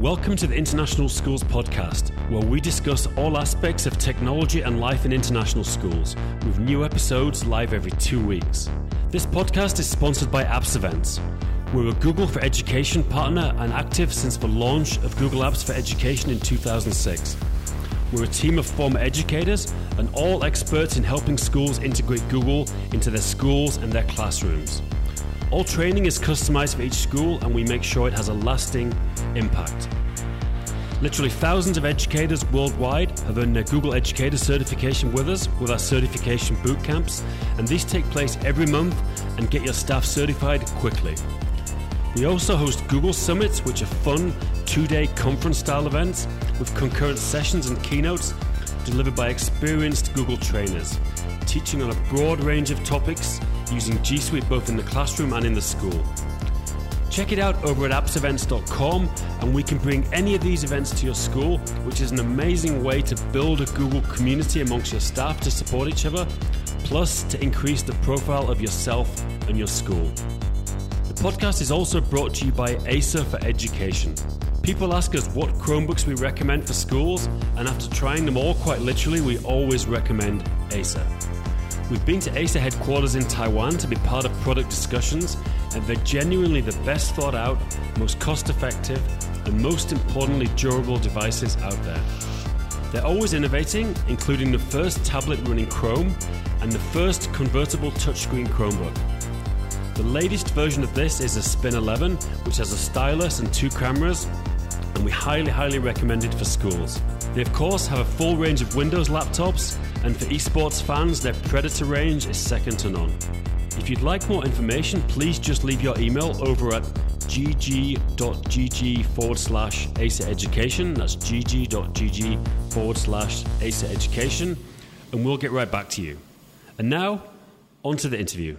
Welcome to the International Schools Podcast, where we discuss all aspects of technology and life in international schools, with new episodes live every two weeks. This podcast is sponsored by Apps Events. We're a Google for Education partner and active since the launch of Google Apps for Education in 2006. We're a team of former educators and all experts in helping schools integrate Google into their schools and their classrooms. All training is customized for each school and we make sure it has a lasting impact. Literally thousands of educators worldwide have earned their Google Educator certification with us with our certification boot camps, and these take place every month and get your staff certified quickly. We also host Google Summits, which are fun two day conference style events with concurrent sessions and keynotes delivered by experienced Google trainers, teaching on a broad range of topics using G Suite both in the classroom and in the school. Check it out over at appsevents.com, and we can bring any of these events to your school, which is an amazing way to build a Google community amongst your staff to support each other, plus to increase the profile of yourself and your school. The podcast is also brought to you by Acer for Education. People ask us what Chromebooks we recommend for schools, and after trying them all quite literally, we always recommend Acer. We've been to Acer headquarters in Taiwan to be part of product discussions, and they're genuinely the best thought out, most cost effective, and most importantly, durable devices out there. They're always innovating, including the first tablet running Chrome and the first convertible touchscreen Chromebook. The latest version of this is a Spin 11, which has a stylus and two cameras, and we highly, highly recommend it for schools. They, of course, have a full range of Windows laptops and for esports fans, their Predator range is second to none. If you'd like more information, please just leave your email over at gg.gg forward slash Acer Education. That's gg.gg forward slash Acer Education, and we'll get right back to you. And now, on to the interview.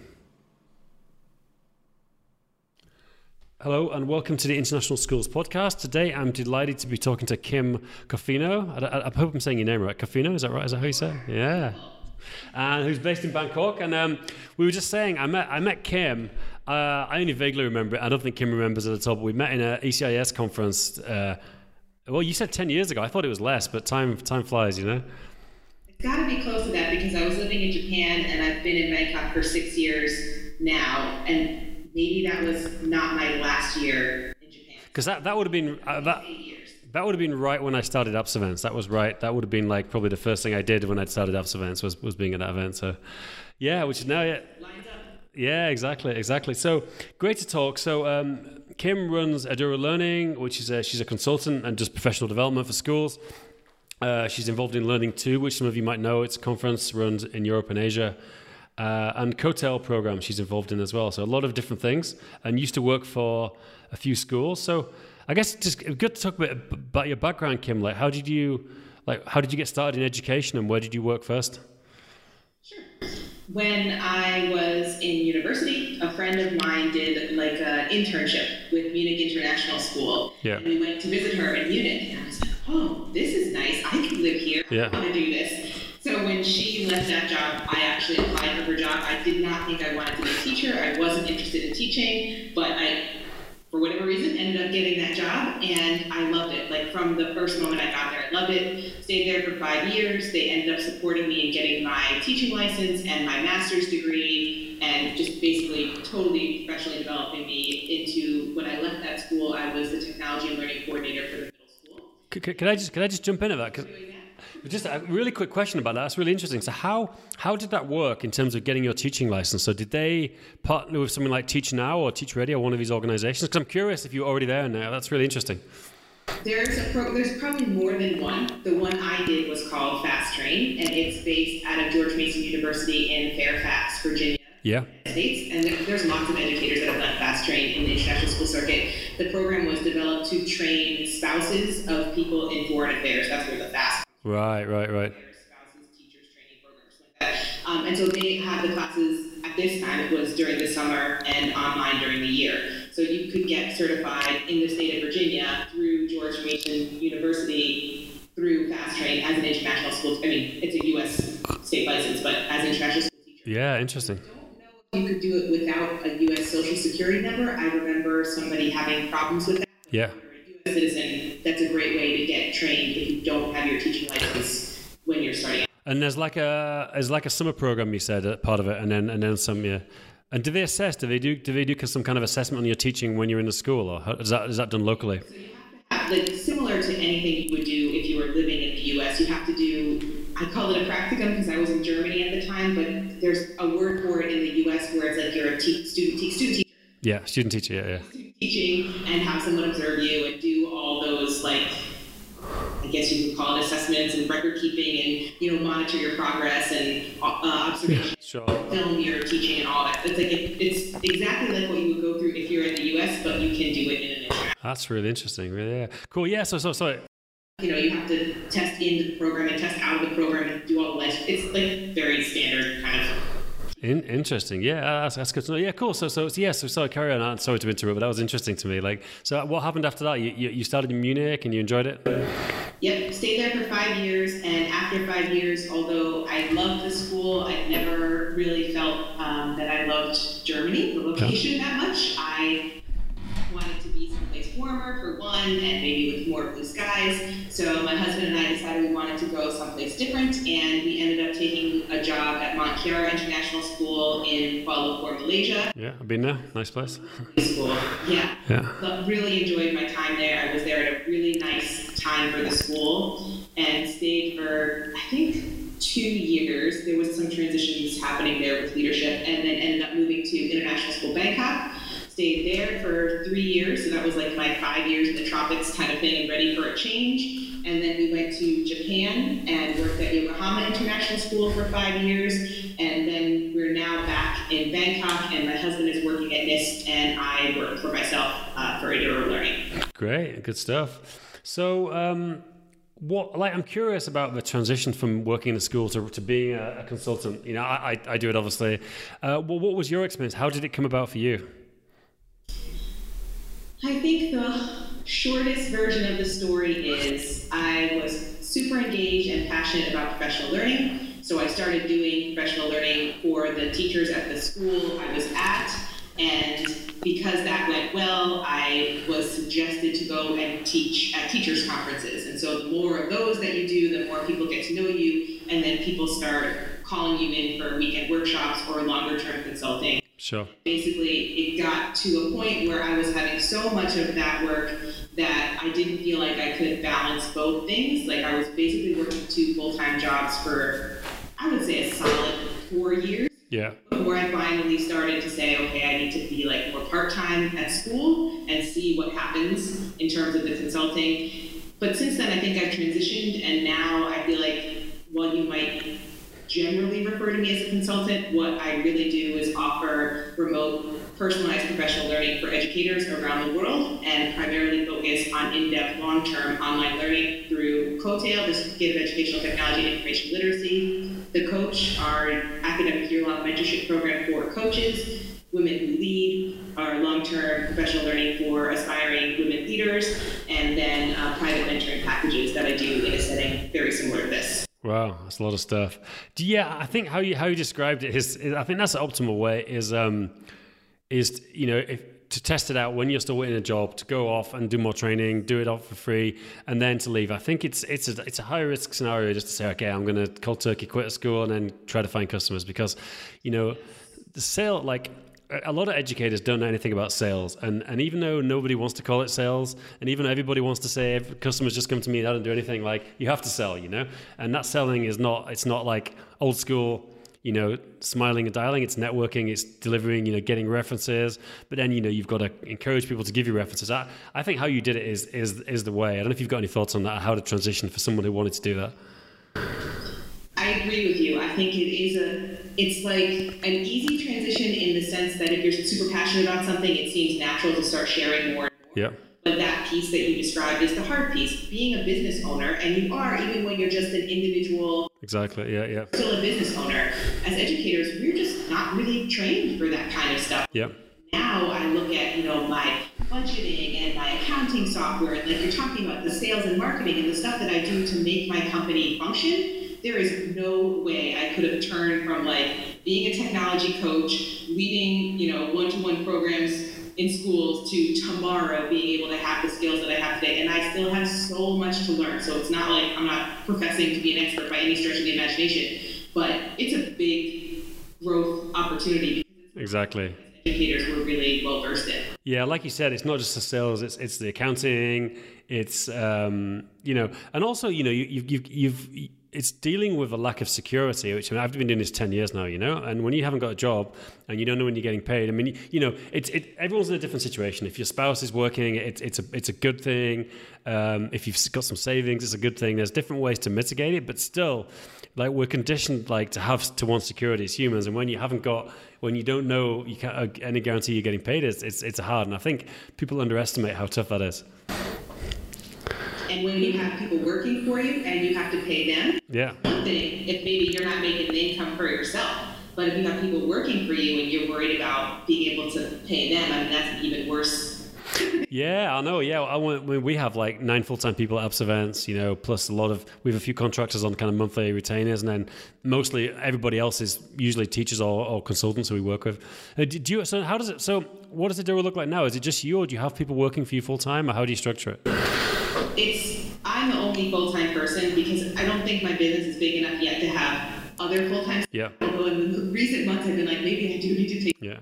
Hello and welcome to the International Schools Podcast. Today I'm delighted to be talking to Kim Cofino. I, I, I, hope I'm saying your name right. Cofino, is that right? Is that how you say it? Yeah. And who's based in Bangkok. And um, we were just saying, I met, I met Kim. Uh, I only vaguely remember it. I don't think Kim remembers it at all, but we met in an ECIS conference. Uh, well, you said 10 years ago. I thought it was less, but time, time flies, you know? It's got to be close to that because I was living in Japan and I've been in Bangkok for six years now. And maybe that was not my last year in Japan. Because that, that would have been uh, that. That would have been right when I started Apps Events. That was right. That would have been like probably the first thing I did when I started Apps Events was, was being at that event. So, yeah, which is now yeah. Yeah, exactly, exactly. So great to talk. So um, Kim runs Eduro Learning, which is a, she's a consultant and does professional development for schools. Uh, she's involved in Learning2, which some of you might know. It's a conference runs in Europe and Asia uh, and Coetail program she's involved in as well. So a lot of different things, and used to work for a few schools. So I guess just good to talk a bit about your background, Kim. Like, how did you like how did you get started in education, and where did you work first? Sure. When I was in university, a friend of mine did like an internship with Munich International School. Yeah. And we went to visit her in Munich, and I was like, "Oh, this is nice. I could live here. Yeah. I want to do this." So when she left that job, I actually applied for her job. I did not think I wanted to be a teacher. I wasn't interested in teaching, but I, for whatever reason, ended up getting that job, and I loved it. Like from the first moment I got there, I loved it. Stayed there for five years. They ended up supporting me in getting my teaching license and my master's degree, and just basically totally professionally developing me into. When I left that school, I was the technology and learning coordinator for the middle school. Could, could I just could I just jump into that? Just a really quick question about that. That's really interesting. So how how did that work in terms of getting your teaching license? So did they partner with something like Teach Now or Teach Ready or one of these organizations? Because I'm curious if you're already there now. That's really interesting. There's a pro- there's probably more than one. The one I did was called Fast Train, and it's based out of George Mason University in Fairfax, Virginia. Yeah. States, and there's lots of educators that have done Fast Train in the international school circuit. The program was developed to train spouses of people in foreign affairs. That's where the Fast Right, right, right. Spouses, teachers, training programs like that. Um, and so they had the classes at this time, it was during the summer and online during the year. So you could get certified in the state of Virginia through George Mason University through Fast Train as an international school. I mean, it's a U.S. state license, but as an international school teacher. Yeah, interesting. You could do it without a U.S. Social Security number. I remember somebody having problems with that. Yeah. A U.S. citizen that's a great way trained if you don't have your teaching license when you're starting. And there's like a there's like a summer program you said uh, part of it, and then and then some yeah. And do they assess? Do they do do they do some kind of assessment on your teaching when you're in the school, or how, is that is that done locally? So you have to have, like similar to anything you would do if you were living in the U.S. You have to do. I call it a practicum because I was in Germany at the time, but there's a word for it in the U.S. where it's like you're a te- student te- student teacher. Yeah, student teacher. Yeah, yeah. Student teaching and have someone observe you and do all those like guess you could call it assessments and record keeping and you know monitor your progress and uh, observation, Sure. film your teaching and all that. It's like it, it's exactly like what you would go through if you're in the U.S., but you can do it in an international. That's really interesting. Really, yeah. Cool. Yeah. So so so You know, you have to test into the program and test out of the program and do all the life. It's like very standard kind of. In, interesting. Yeah, that's, that's good to know. Yeah, cool. So, so, yeah, so, so carry on. Sorry to interrupt, but that was interesting to me. Like, so what happened after that? You, you, you started in Munich and you enjoyed it? Yep, stayed there for five years, and after five years, although I loved the school, I never really felt um, that I loved Germany, the location, that much. I wanted to be someplace warmer for one, and maybe with more blue skies. So my husband and I decided we wanted to go someplace different, and we ended up taking a job at Mont Kiara International School in Kuala Lumpur, Malaysia. Yeah, I've been there. Nice place. School, yeah. Yeah. But really enjoyed my time there. I was there at a really nice time for the school and stayed for I think two years. There was some transitions happening there with leadership, and then ended up moving to International School Bangkok. Stayed there for three years, so that was like my five years in the tropics kind of thing, ready for a change. And then we went to Japan and worked at Yokohama International School for five years. And then we're now back in Bangkok, and my husband is working at NIST, and I work for myself uh, for Eduro Learning. Great, good stuff. So, um, what like I'm curious about the transition from working in a school to, to being a, a consultant. You know, I, I, I do it obviously. Uh, well, what was your experience? How did it come about for you? I think the shortest version of the story is I was super engaged and passionate about professional learning. So I started doing professional learning for the teachers at the school I was at. And because that went well, I was suggested to go and teach at teachers' conferences. And so the more of those that you do, the more people get to know you, and then people start calling you in for weekend workshops or longer term consulting. Sure. Basically, it got to a point where I was having so much of that work that I didn't feel like I could balance both things. Like I was basically working two full time jobs for, I would say, a solid four years Yeah. before I finally started to say, okay, I need to be like more part time at school and see what happens in terms of the consulting. But since then, I think I've transitioned, and now I feel like while you might generally refer to me as a consultant, what I really do is offer remote personalized professional learning for educators around the world and primarily focus on in-depth long-term online learning through COETAIL, the Certificate of Educational Technology and Information Literacy, the Coach, our academic year-long mentorship program for coaches, Women Who Lead, our long-term professional learning for aspiring women leaders, and then uh, private mentoring packages that I do in a setting very similar to this. Wow, that's a lot of stuff. Yeah, I think how you how you described it is, is I think that's the optimal way is um is you know if to test it out when you're still in a job to go off and do more training, do it off for free, and then to leave. I think it's it's a it's a high risk scenario just to say okay, I'm going to cold turkey quit at school and then try to find customers because you know the sale like a lot of educators don't know anything about sales and, and even though nobody wants to call it sales and even though everybody wants to say customers just come to me and I don't do anything like you have to sell you know? And that selling is not it's not like old school you know smiling and dialing. It's networking it's delivering you know getting references but then you know you've got to encourage people to give you references. I, I think how you did it is is is the way. I don't know if you've got any thoughts on that how to transition for someone who wanted to do that I agree with you. I think it is a, it's like an easy transition in the sense that if you're super passionate about something, it seems natural to start sharing more. yeah But that piece that you described is the hard piece. Being a business owner, and you are, even when you're just an individual, exactly yeah yeah still a business owner, as educators, we're just not really trained for that kind of stuff. yeah Now I look at, you know, my budgeting and my accounting software, and like you're talking about the sales and marketing and the stuff that I do to make my company function there is no way I could have turned from like being a technology coach, leading, you know, one-to-one programs in schools to tomorrow being able to have the skills that I have today. And I still have so much to learn. So it's not like I'm not professing to be an expert by any stretch of the imagination, but it's a big growth opportunity. Exactly. Educators were really well versed in. Yeah, like you said, it's not just the sales; it's it's the accounting, it's um, you know, and also you know you, you've you've it's dealing with a lack of security, which I mean, I've been doing this 10 years now, you know, and when you haven't got a job and you don't know when you're getting paid, I mean, you know, it's, it, everyone's in a different situation. If your spouse is working, it, it's, a, it's a good thing. Um, if you've got some savings, it's a good thing. There's different ways to mitigate it, but still, like we're conditioned like to have to want security as humans. And when you haven't got, when you don't know you can't, uh, any guarantee you're getting paid, it's, it's, it's hard. And I think people underestimate how tough that is. And when you have people working for you and you have to pay them, yeah. Then if maybe you're not making the income for yourself, but if you have people working for you and you're worried about being able to pay them, I mean that's an even worse yeah, I know. Yeah, I want, we have like nine full time people at Events, you know, plus a lot of we have a few contractors on kind of monthly retainers, and then mostly everybody else is usually teachers or, or consultants who we work with. Uh, do you? So how does it? So what does it do look like now? Is it just you, or do you have people working for you full time, or how do you structure it? It's I'm the only full time person because I don't think my business is big enough yet to have other full time. Yeah. Although in the recent months I've been like maybe I do need to take. Yeah.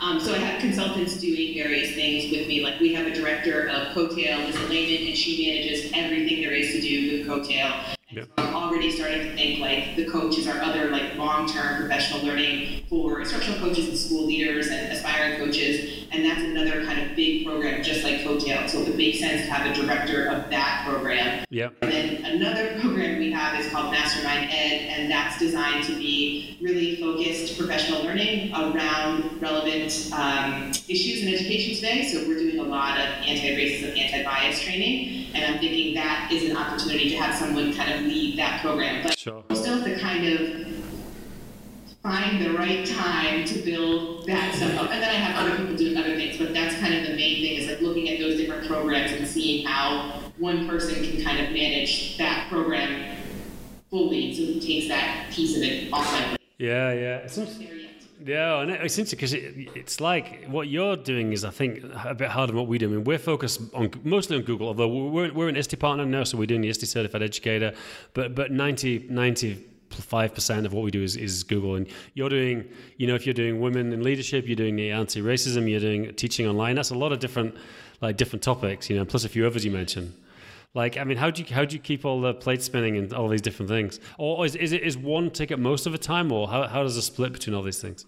Um, so I have consultants doing various things with me. Like we have a director of Coetail, Liz Lehman, and she manages everything there is to do with Coetail. Yep. So I'm already starting to think like the coaches are other like long-term professional learning for instructional coaches and school leaders and aspiring coaches, and that's another kind of big program just like Coetail. So it would make sense to have a director of that program. Yep. And then another program we have is called Mastermind Ed, and that's designed to be really focused professional learning around relevant um, issues in education today. So we're doing lot of anti-racism, anti-bias training, and I'm thinking that is an opportunity to have someone kind of lead that program. But sure. still have to kind of find the right time to build that stuff up. And then I have other people doing other things, but that's kind of the main thing is like looking at those different programs and seeing how one person can kind of manage that program fully so it takes that piece of it off my plate. Yeah, yeah. Yeah, and it's interesting because it, it's like what you're doing is, I think, a bit harder than what we do. I mean, we're focused on mostly on Google, although we're, we're an ISTE partner now, so we're doing the ISTE certified educator. But but 90, 95% of what we do is, is Google. And you're doing, you know, if you're doing women in leadership, you're doing the anti racism, you're doing teaching online. That's a lot of different, like, different topics, you know, plus a few others you mentioned. Like, I mean, how do you how do you keep all the plates spinning and all these different things? Or is, is it is one ticket most of the time, or how, how does it split between all these things?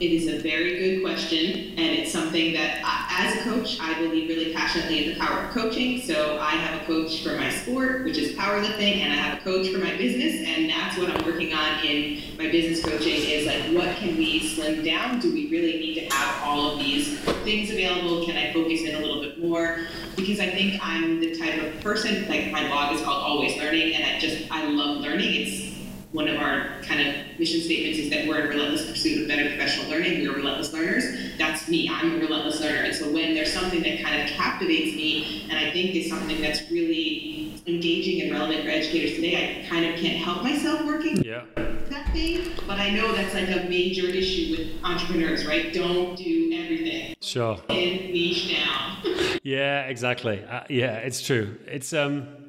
It is a very good question, and it's something that, I, as a coach, I believe really passionately in the power of coaching. So I have a coach for my sport, which is powerlifting, and I have a coach for my business, and that's what I'm working on in my business coaching. Is like, what can we slim down? Do we really need to have all of these things available? Can I focus in a little bit more? Because I think I'm the type of person, like my blog is called Always Learning, and I just I love learning. It's one of our kind of mission statements is that we're in relentless pursuit of better professional learning. We're relentless learners. That's me. I'm a relentless learner. And so when there's something that kind of captivates me and I think is something that's really engaging and relevant for educators today, I kind of can't help myself working yeah. that thing. But I know that's like a major issue with entrepreneurs, right? Don't do everything. Sure. And niche down. yeah, exactly. Uh, yeah, it's true. It's um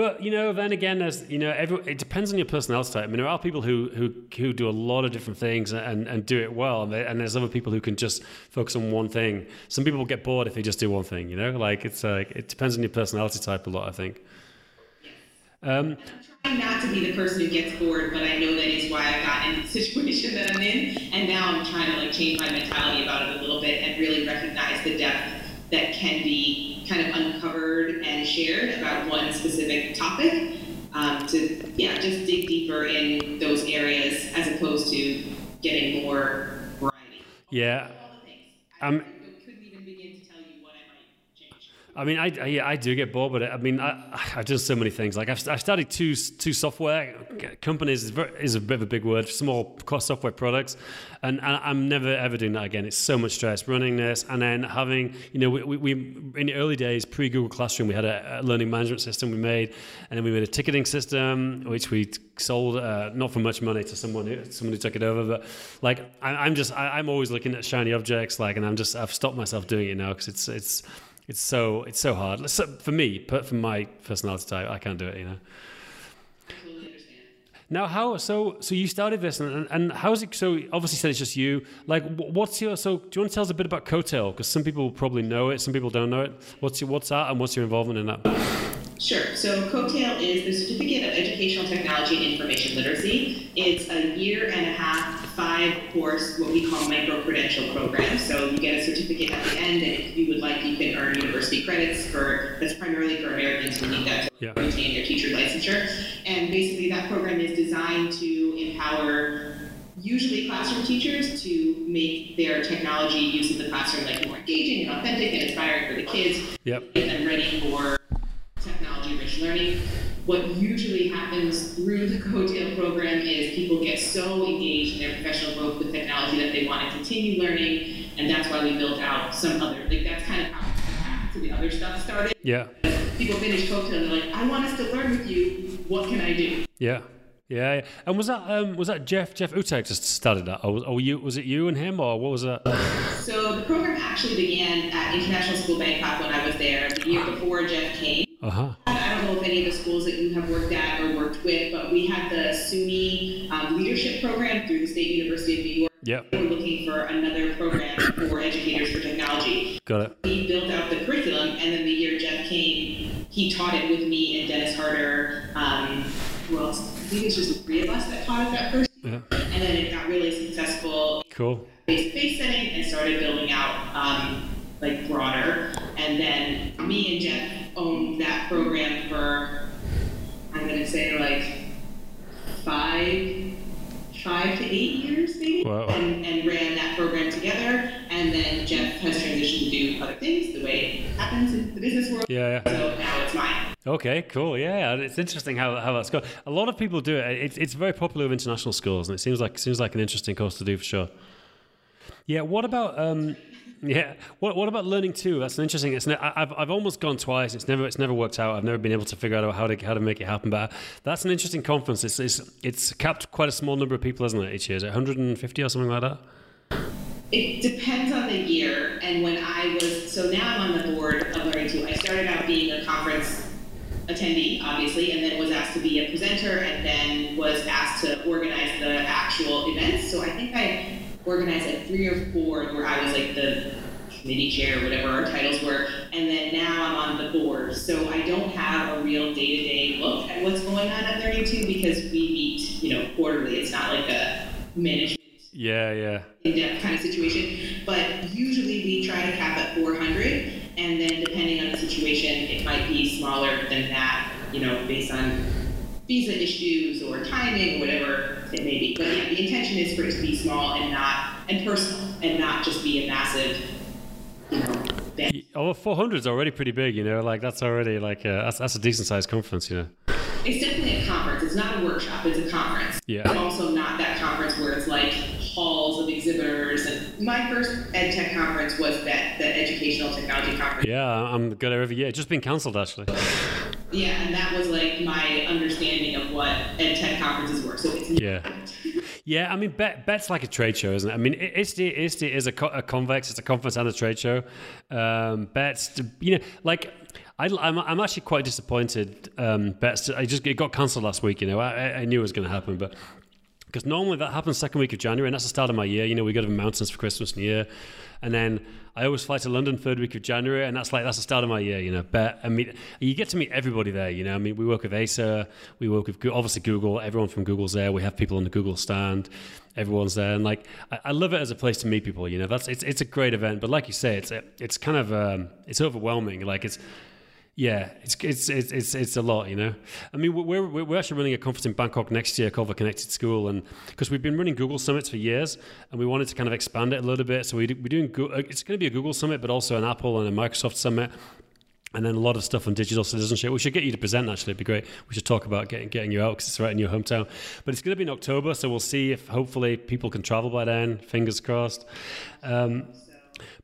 but you know, then again, there's you know, every, it depends on your personality type. I mean, there are people who who who do a lot of different things and and do it well, and, they, and there's other people who can just focus on one thing. Some people get bored if they just do one thing. You know, like it's like it depends on your personality type a lot. I think. Um, I'm trying not to be the person who gets bored, but I know that is why I got in the situation that I'm in, and now I'm trying to like change my mentality about it a little bit and really recognize the depth that can be kind of uncovered and shared about one specific topic um, to, yeah, just dig deeper in those areas as opposed to getting more variety. Yeah. Um, couldn't even begin to tell you what I. I mean, I, I, yeah, I do get bored, but I mean, I, I've done so many things. Like I've, I've started two two software companies is, very, is a bit of a big word, small software products, and, and, I'm never ever doing that again. It's so much stress running this, and then having you know we, we, we in the early days pre Google Classroom we had a, a, learning management system we made, and then we made a ticketing system which we sold uh, not for much money to someone who someone who took it over, but like I, am just I, I'm always looking at shiny objects, like, and I'm just I've stopped myself doing it now because it's it's it's so it's so hard. So uh, for me, for my personality type, I can't do it. You know. Now, how so? So you started this, and, and how's it? So obviously, said it's just you. Like, what's your? So do you want to tell us a bit about Coetail? Because some people probably know it, some people don't know it. What's your? What's that, and what's your involvement in that? Sure. So Coetail is the Certificate of Educational Technology and Information Literacy. It's a year and a half, five course, what we call micro credential program. So you get a certificate at the end, and if you would like, you can earn university credits for. That's primarily for Americans who need that to yeah. retain their teacher licensure. And basically, that program is designed to empower usually classroom teachers to make their technology use in the classroom like more engaging and authentic and inspiring for the kids. Yep. Get them ready for technology-rich learning. What usually happens through the Coetail program is people get so engaged in their professional growth with technology that they want to continue learning, and that's why we built out some other, like that's kind of how to the other stuff started. Yeah. People finish Coetail and they're like, I want us to learn with you. What can I do? Yeah. Yeah, yeah. and was that um, was that Jeff Jeff Utecht just started that, or, or you was it you and him, or what was that? So the program actually began at International School Bangkok when I was there. The year before Jeff came, uh-huh. I don't know if any of the schools that you have worked at or worked with, but we had the SUNY um, leadership program through the State University of New York. Yep. We're looking for another program for educators for technology. Got it. We built out the curriculum, and then the year Jeff came, he taught it with me and Dennis Harter. Um, well, I think it was just the three of us that taught it that first year. Yeah. And then it got really successful. Cool. Face-to-face setting and started building out um, like broader. And then me and Jeff owned that program for, I'm going to say like five, five to eight years maybe, wow. and, and ran that program together. And then Jeff has transitioned to do other things the way it happens in the business world. Yeah. yeah. So now it's mine. Okay, cool. Yeah, it's interesting how, how that's going. A lot of people do it. It's, it's very popular with international schools, and it seems like seems like an interesting course to do for sure. Yeah. What about um, yeah. What What about Learning2? That's an interesting. It's ne- I've I've almost gone twice. It's never it's never worked out. I've never been able to figure out how to how to make it happen. But that's an interesting conference. It's it's it's capped quite a small number of people, isn't it? Each year, is it 150 or something like that? It depends on the year. And when I was so now I'm on the board of Learning2. I started out being a conference attendee, obviously, and then was asked to be a presenter, and then was asked to organize the actual events. So I think I organized like three or four where I was like the committee chair, whatever our titles were, and then now I'm on the board. So I don't have a real day-to-day look at what's going on at Learning2 because we meet, you know, quarterly. It's not like a management yeah, yeah. in-depth kind of situation. But usually we try to cap at 400, and then depending on the situation, it might be smaller than that, you know, based on visa issues or timing, or whatever it may be. But yeah, the intention is for it to be small and not and personal, and not just be a massive, you know. Oh, 400 is already pretty big, you know. Like that's already like a, that's that's a decent sized conference, you know. It's definitely a conference. It's not a workshop. It's a conference. Yeah. It's also not that conference where it's like halls of exhibitors. And my first ed tech conference was that the educational technology conference. Yeah, I'm good every year. It's just been cancelled actually. Yeah, and that was like my understanding of what ed tech conferences were. So it's yeah. Yeah, I mean, Bett, Bett's like a trade show, isn't it? I mean, ISTE, ISTE is a, a convex, it's a conference and a trade show. Um, Bett's, you know, like I, am I'm, I'm actually quite disappointed. Um, Bett's, I just it got cancelled last week. You know, I, I knew it was going to happen, but because normally that happens second week of January, and that's the start of my year. You know, we go to the mountains for Christmas and Year, and then I always fly to London third week of January, and that's like that's the start of my year. You know, Bett I mean, you get to meet everybody there. You know, I mean, we work with Acer, we work with obviously Google. Everyone from Google's there. We have people on the Google stand. Everyone's there, and like I, I love it as a place to meet people. You know, that's it's it's a great event. But like you say, it's it's kind of um, it's overwhelming. Like it's yeah, it's it's it's it's, it's a lot, you know. I mean, we're, we're actually running a conference in Bangkok next year called the Connected School, and because we've been running Google summits for years, and we wanted to kind of expand it a little bit. So we we're doing it's going to be a Google summit, but also an Apple and a Microsoft summit. and then a lot of stuff on digital citizenship. We should get you to present. Actually, it'd be great. We should talk about getting getting you out because it's right in your hometown. But it's going to be in October, so we'll see if hopefully people can travel by then. Fingers crossed. Um,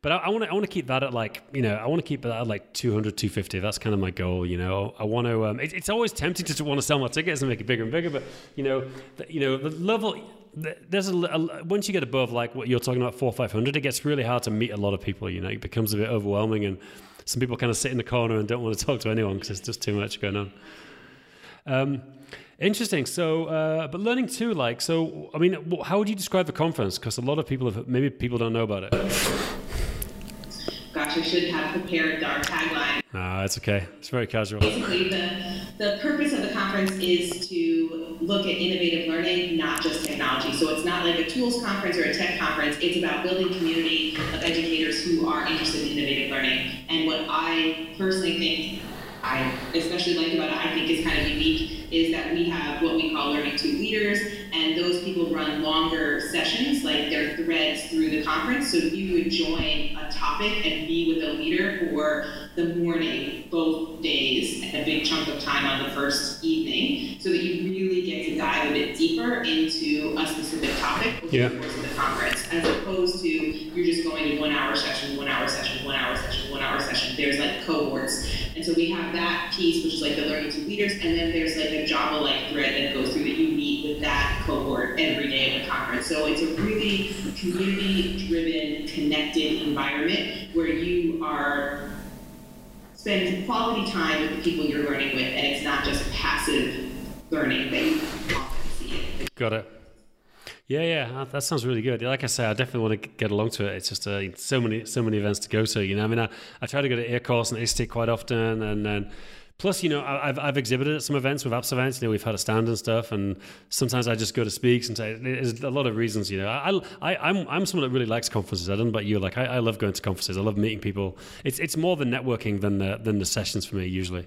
but I want to I want to keep that at like you know I want to keep that at like 200 250 that's kind of my goal you know I want to um, it, it's always tempting to want to sell more tickets and make it bigger and bigger but you know the, you know the level there's a, a, once you get above like what you're talking about four five hundred it gets really hard to meet a lot of people you know it becomes a bit overwhelming and some people kind of sit in the corner and don't want to talk to anyone because there's just too much going on um, Interesting. So, uh, but Learning2, like, so, I mean, how would you describe the conference? Because a lot of people have, maybe people don't know about it. I should have prepared our tagline. Ah, it's okay. It's very casual. Basically, the, the purpose of the conference is to look at innovative learning, not just technology. So it's not like a tools conference or a tech conference. It's about building community of educators who are interested in innovative learning. And what I personally think I especially like about it, I think is kind of unique, is that we have what we call Learning2 leaders, and those people run longer sessions, like their threads through the conference. So you would join a topic and be with a leader for the morning, both days, and a big chunk of time on the first evening, so that you really get to dive a bit deeper into a specific topic over yeah. the course of the conference, as opposed to you're just going to one hour session, one hour session, one hour session, one hour session. There's like cohorts. And so we have that piece, which is like the Learning2 leaders, and then there's like a Java like thread that goes through that you that cohort every day of the conference. So it's a really community driven, connected environment where you are spend quality time with the people you're learning with, and it's not just passive learning that you. Got it. Yeah, yeah, that sounds really good. Like I say, I definitely want to get along to it. It's just uh, so many, so many events to go to. You know, I mean, I, I try to go to EARCOS and ISTE quite often, and then plus, you know, I've I've exhibited at some events with Apps events. You know, we've had a stand and stuff, and sometimes I just go to speak. And say, there's a lot of reasons. You know, I, I I'm I'm someone that really likes conferences. I don't know about you. Like, I, I love going to conferences. I love meeting people. It's it's more the networking than the than the sessions for me usually.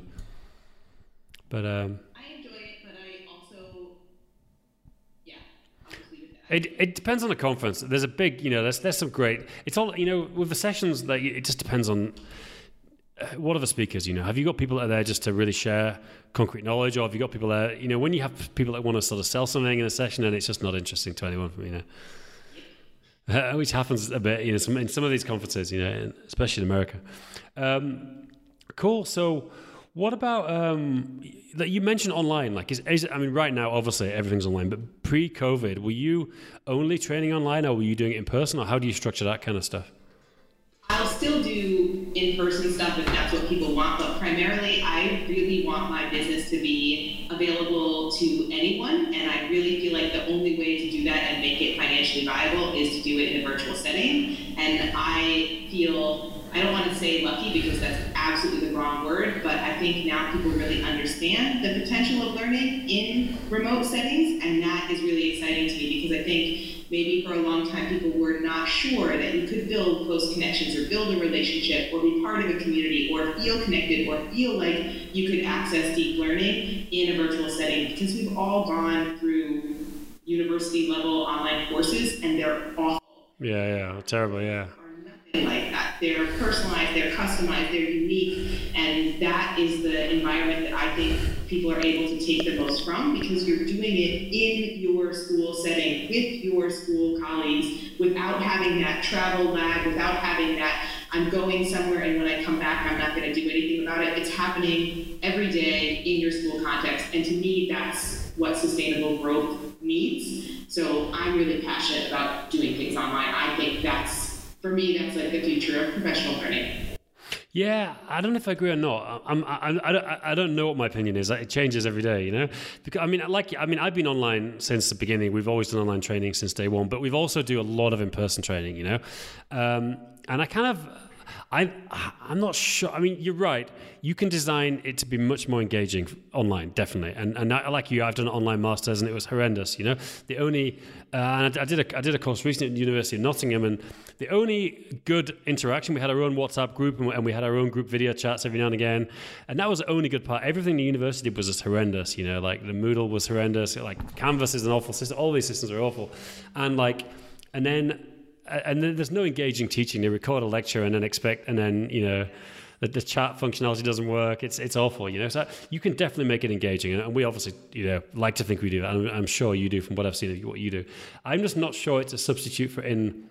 But um, I enjoy It, but I also yeah. it it depends on the conference. There's a big, you know, there's there's some great. It's all, you know, with the sessions. Like it just depends on what are the speakers. You know, have you got people that are there just to really share concrete knowledge, or have you got people there? You know, when you have people that want to sort of sell something in a session, and it's just not interesting to anyone. You know, uh, which happens a bit. You know, some, in some of these conferences. You know, especially in America. Um, cool. So what about um, that you mentioned online? Like, is, is, I mean, right now, obviously everything's online, but pre-COVID, were you only training online, or were you doing it in person, or how do you structure that kind of stuff? I'll still do in-person stuff if that's what people want, but primarily, I really want my business to be available to anyone, and I really feel like the only way to do that and make it financially viable is to do it in a virtual setting. And I feel I don't want to say lucky because that's absolutely the wrong word, but I think now people really understand the potential of learning in remote settings, and that is really exciting to me because I think maybe for a long time people were not sure that you could build close connections or build a relationship or be part of a community or feel connected or feel like you could access deep learning in a virtual setting because we've all gone through university level online courses and they're awful. Yeah, yeah, terrible, yeah like that. They're personalized, they're customized, they're unique, and that is the environment that I think people are able to take the most from because you're doing it in your school setting with your school colleagues without having that travel lag, without having that I'm going somewhere and when I come back I'm not going to do anything about it. It's happening every day in your school context, and to me that's what sustainable growth needs. So I'm really passionate about doing things online. I think that's for me, that's like the future of professional learning. Yeah, I don't know if I agree or not. I'm, I, I, I don't know what my opinion is. It changes every day, you know. Because I mean, like, I mean, I've been online since the beginning. We've always done online training since day one, but we've also do a lot of in-person training, you know. Um, and I kind of, I, I'm not sure. I mean, you're right. You can design it to be much more engaging online, definitely. And and I, like you, I've done online masters, and it was horrendous. You know, the only uh, and I, I, did a I did a course recently at the University of Nottingham, and the only good interaction we had our own WhatsApp group, and we, and we had our own group video chats every now and again, and that was the only good part. Everything the university was just horrendous. You know, like the Moodle was horrendous. Like Canvas is an awful system. All these systems are awful, and like and then and there's no engaging teaching. They record a lecture and then expect, and then you know, the, the chat functionality doesn't work. It's it's awful, you know. So you can definitely make it engaging, and we obviously, you know, like to think we do. I'm, I'm sure you do from what I've seen of what you do. I'm just not sure it's a substitute for in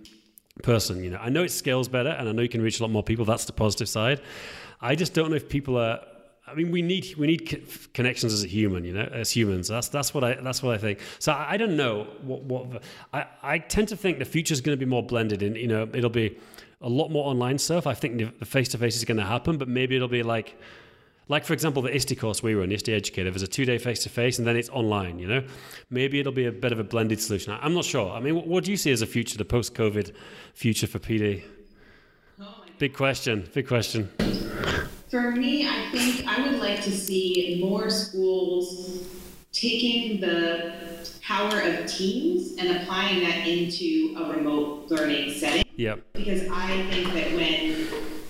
person. You know, I know it scales better, and I know you can reach a lot more people. That's the positive side. I just don't know if people are. I mean, we need we need connections as a human, you know, as humans. That's that's what I that's what I think. So I, I don't know what what I I tend to think the future is going to be more blended. In you know, it'll be a lot more online stuff. I think the face to face is going to happen, but maybe it'll be like like for example the ISTE course we run, ISTE Educator, there's a two day face to face and then it's online. You know, maybe it'll be a bit of a blended solution. I'm not sure. I mean, what, what do you see as a future, the post COVID future for PD? Oh big question. Big question. For me, I think I would like to see more schools taking the power of teams and applying that into a remote learning setting. Yep. Because I think that when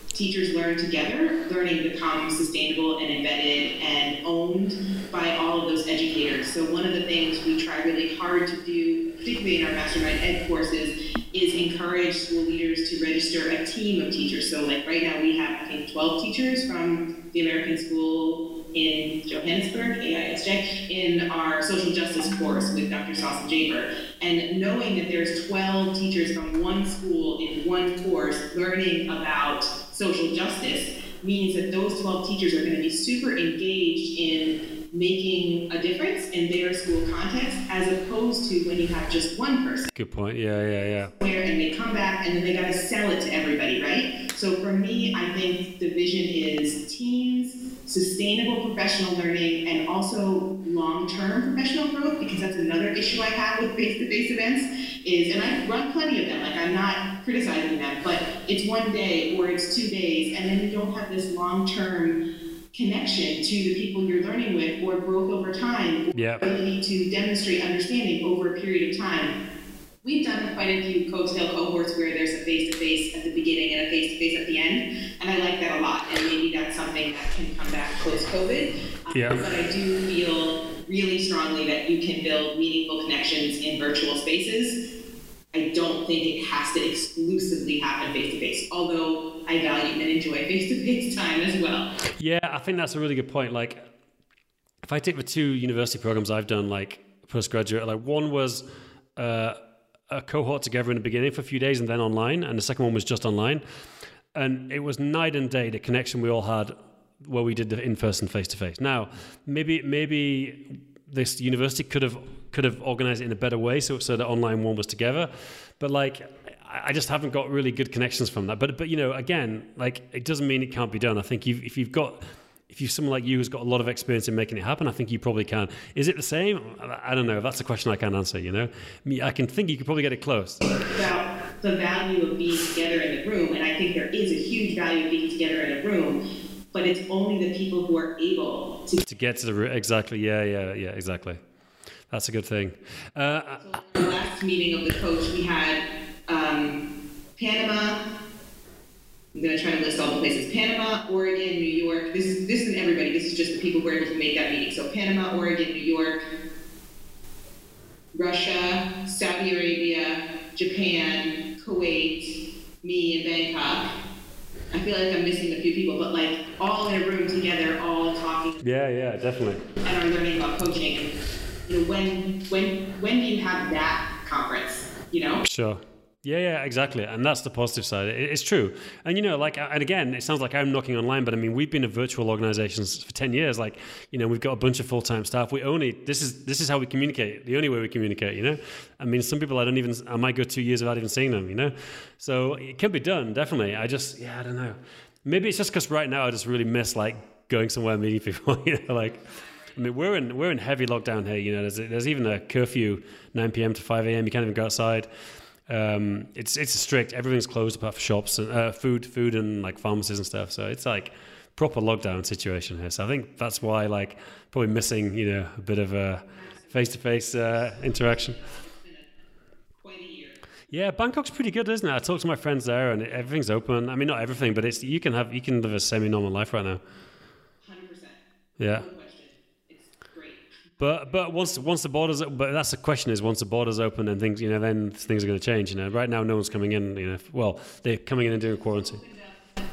teachers learn together, learning becomes sustainable and embedded and owned by all of those educators. So one of the things we try really hard to do, particularly in our Mastermind Ed courses, is encourage school leaders to register a team of teachers. So like right now we have, I think, 12 teachers from the American School in Johannesburg, AISJ, in our social justice course with Dr. Sawsan Jaber. And knowing that there's 12 teachers from one school in one course learning about social justice means that those 12 teachers are going to be super engaged in making a difference in their school context as opposed to when you have just one person. Good point. Yeah, yeah, yeah. Where and they come back and then they got to sell it to everybody, right? So for me, I think the vision is teams, sustainable professional learning, and also long-term professional growth because that's another issue I have with face-to-face events. Is and I run plenty of them. Like I'm not criticizing them, but it's one day or it's two days, and then you don't have this long-term connection to the people you're learning with or growth over time, yeah. ability to demonstrate understanding over a period of time. We've done quite a few Coetail cohorts where there's a face-to-face at the beginning and a face-to-face at the end, and I like that a lot. And maybe that's something that can come back post-COVID. Yeah. Um, but I do feel really strongly that you can build meaningful connections in virtual spaces I don't think it has to exclusively happen face to face, although I value and enjoy face to face time as well. Yeah, I think that's a really good point. Like, if I take the two university programs I've done, like postgraduate, like one was uh, a cohort together in the beginning for a few days and then online, and the second one was just online. And it was night and day the connection we all had where we did the in person face to face. Now, maybe maybe this university could have could have organized it in a better way so so the online one was together but like I just haven't got really good connections from that but but you know again like it doesn't mean it can't be done I think you've, if you've got if you're someone like you who's got a lot of experience in making it happen, I think you probably can. Is it the same? I don't know. That's a question I can't answer. You know, I can think you could probably get it close. About the value of being together in the room, and I think there is a huge value of being together in a room but it's only the people who are able to, to get to the room. Exactly. Yeah, yeah, yeah, exactly. That's a good thing. Uh, so the last meeting of the coach, we had um, Panama. I'm going to try to list all the places: Panama, Oregon, New York. This is this isn't everybody. This is just the people who were able to make that meeting. So Panama, Oregon, New York, Russia, Saudi Arabia, Japan, Kuwait, me in Bangkok I feel like I'm missing a few people, but like all in a room together, all talking. Yeah, yeah, definitely. And are learning about coaching. And you know, when when when do you have that conference? You know. Sure. Yeah, yeah, exactly, and that's the positive side. It's true, and you know, like, and again, it sounds like I'm knocking online, but I mean, we've been a virtual organization for ten years. Like, you know, we've got a bunch of full time staff. We only this is this is how we communicate. The only way we communicate, you know. I mean, some people I don't even I might go two years without even seeing them, you know. So it can be done, definitely. I just, yeah, I don't know. Maybe it's just because right now I just really miss like going somewhere and meeting people, you know, like. I mean, we're in we're in heavy lockdown here. You know, there's there's even a curfew, 9 p.m. to 5 a.m. You can't even go outside. Um, it's it's strict. Everything's closed apart from shops, and, uh, food, food, and like pharmacies and stuff. So it's like proper lockdown situation here. So I think that's why like probably missing you know a bit of a face to face interaction. Yeah, Bangkok's pretty good, isn't it? I talked to my friends there, and everything's open. I mean, not everything, but it's you can have you can live a semi normal life right now. Hundred percent. Yeah. But but once once the borders, but that's the question is once the borders open and things, you know, then things are going to change. You know, right now no one's coming in. You know, well they're coming in and doing quarantine.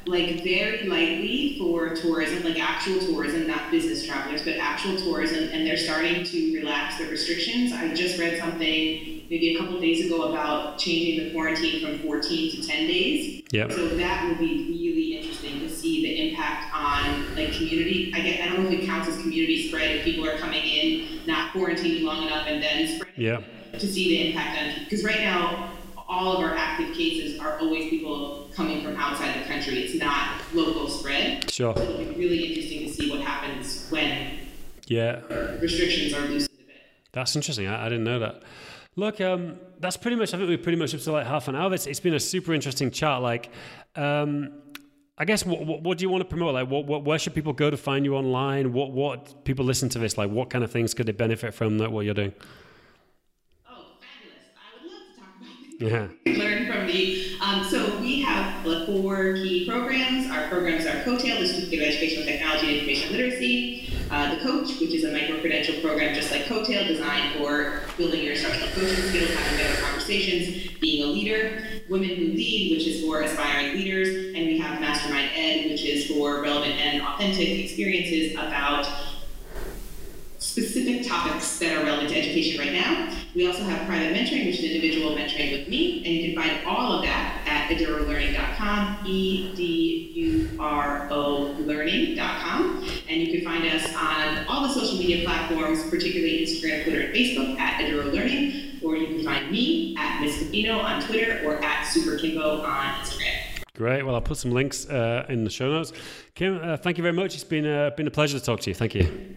like very lightly for tourism, like actual tourism, not business travelers, but actual tourism, and they're starting to relax the restrictions. I just read something maybe a couple days ago about changing the quarantine from 14 to 10 days. Yep. So that will be really interesting to see the impact on like community. I get I don't know if it counts as community spread if people are coming in not quarantining long enough and then spreading. Yeah. To see the impact on because right now all of our active cases are always people coming from outside the country. It's not local spread. Sure. So it'll be really interesting to see what happens when Yeah. restrictions are loosened a bit. That's interesting. I, I didn't know that. Look, um, that's pretty much. I think we're pretty much up to like half an hour. It's, it's been a super interesting chat. Like, um, I guess what, what, what do you want to promote? Like, what, what where should people go to find you online? What what people listen to this? Like, what kind of things could they benefit from that what you're doing? Oh, fabulous. I would love to talk about it. Yeah. Learn from me. Um, so we have like, four key programs. Our programs are COETAIL, the Certificate of Educational Technology and Information Literacy. Uh, the Coach, which is a micro-credential program just like COETAIL, designed for building your instructional coaching skills, having better conversations, being a leader. Women Who Lead, which is for aspiring leaders. And we have Mastermind Ed, which is for relevant and authentic experiences about specific topics that are relevant to education right now. We also have private mentoring, which is individual mentoring with me, and you can find all of that at edurolearning.com, E-D-U-R-O learning.com. And you can find us on all the social media platforms, particularly Instagram, Twitter, and Facebook at Eduro Learning, or you can find me at Miss Cofino on Twitter or at Super Kimbo on Instagram. Great. Well, I'll put some links uh, in the show notes. Kim, uh, thank you very much. It's been uh, been a pleasure to talk to you. Thank you.